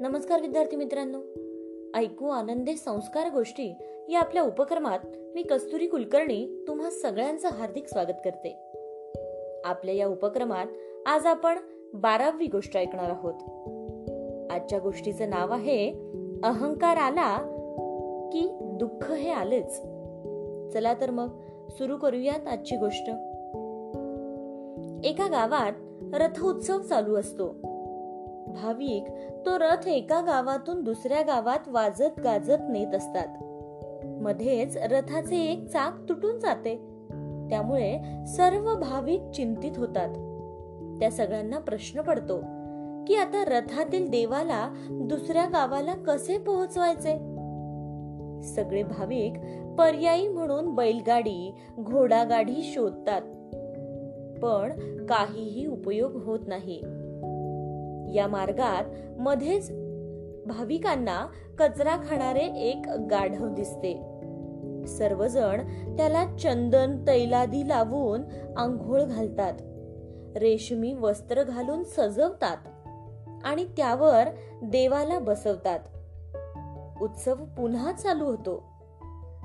नमस्कार विद्यार्थी मित्रांनो. ऐकू आनंदे संस्कार गोष्टी या आपल्या उपक्रमात मी कस्तुरी कुलकर्णी तुम्हा सगळ्यांचं हार्दिक स्वागत करते. आपल्या या उपक्रमात आज आपण बारावी गोष्ट ऐकणार आहोत. आजच्या गोष्टीचं नाव आहे अहंकार आला की दुःख हे आलेच. चला तर मग सुरू करूयात आजची गोष्ट. एका गावात रथोत्सव चालू असतो. भाविक तो रथ एका गावातून दुसऱ्या गावात वाजत गाजत नेत असतात. मध्येच रथाचे एक चाक तुटून जाते. त्यामुळे सर्व भाविक चिंतित होतात. त्या सगळ्यांना प्रश्न पडतो की आता रथातील देवाला दुसऱ्या गावाला कसे पोहोचवायचे? सगळे भाविक पर्यायी म्हणून बैलगाडी घोडागाडी शोधतात. पण काहीही उपयोग होत नाही. या मार्गात मध्येच भाविकांना कचरा खाणारे एक गाढव दिसते. सर्वजण त्याला चंदन तैलादी लावून आंघोळ घालतात. रेशमी वस्त्र घालून सजवतात आणि त्यावर देवाला बसवतात. उत्सव पुन्हा चालू होतो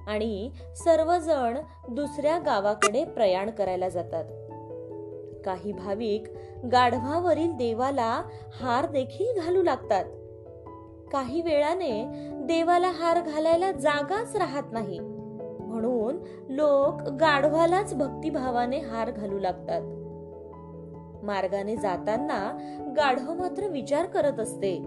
आणि सर्वजण दुसऱ्या गावाकडे प्रयाण करायला जातात. काही भाविक गाढवावरील देवाला हार देखील घालू लागतात. काही वेळाने देवाला हार घालायला जागाच राहत नाही. म्हणून लोक गाढवालाच भक्तिभावाने हार घालू लागतात. मार्गाने जाताना गाढव मात्र विचार करत असते.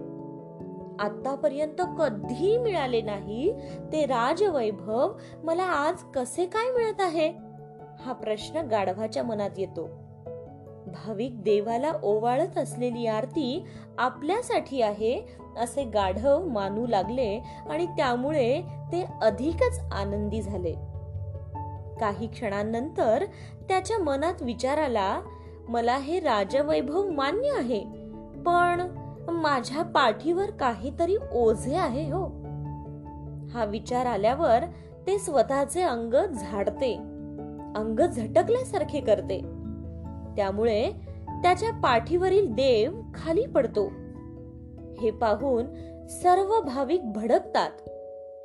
आतापर्यंत कधी मिळाले नाही ते राजवैभव मला आज कसे काय मिळत आहे? हा प्रश्न गाढवाच्या मनात येतो. भाविक देवाला ओवाळत असलेली आरती आपल्यासाठी आहे असे गाढव मानू लागले आणि त्यामुळे ते अधिकच आनंदी झाले. काही क्षणांनंतर त्याच्या मनात विचार आला मला हे राजवैभव मान्य आहे पण माझ्या पाठीवर काहीतरी ओझे आहे हो. हा विचार आल्यावर ते स्वतःचे अंग झाडते अंग झटकल्यासारखे करते. त्यामुळे त्याच्या पाठीवरील देव खाली पडतो. हे पाहून सर्व भाविक भडकतात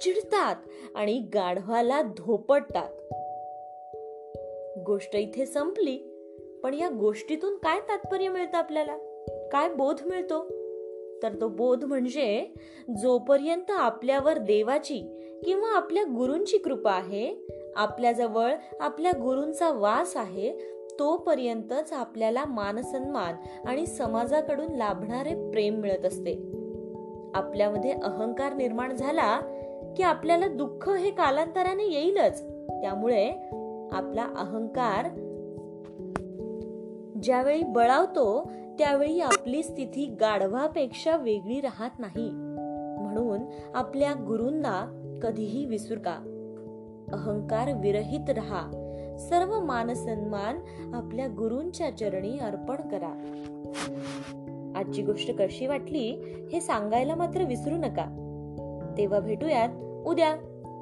चिडतात आणि गाढवाला धोपटतात. गोष्ट इथे संपली पण या गोष्टीतून काय तात्पर्य मिळतं आपल्याला? काय बोध मिळतो? तर तो बोध म्हणजे जोपर्यंत आपल्यावर देवाची किंवा आपल्या गुरूंची कृपा आहे आपल्याजवळ आपल्या गुरूंचा वास आहे तोपर्यंतच आपल्याला मानसन्मान आणि समाजाकडून लाभणारे प्रेम मिळत असते. आपल्यामध्ये अहंकार निर्माण झाला की आपल्याला दुःख हे कालांतराने येईलच. त्यामुळे आपला अहंकार ज्यावेळी बळावतो त्यावेळी आपली स्थिती गाढवापेक्षा वेगळी राहत नाही. म्हणून आपल्या गुरूंना कधीही विसरू का अहंकार विरहित राहा. सर्व मानसन्मान आपल्या गुरूंच्या चरणी अर्पण करा. आजची गोष्ट कशी वाटली हे सांगायला मात्र विसरू नका. तेव्हा भेटूयात उद्या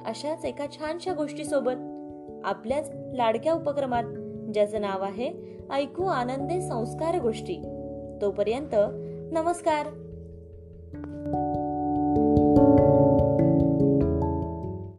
अशाच एका छानशा गोष्टी सोबत आपल्याच लाडक्या उपक्रमात ज्याचं नाव आहे ऐकू आनंदे संस्कार गोष्टी. तोपर्यंत नमस्कार.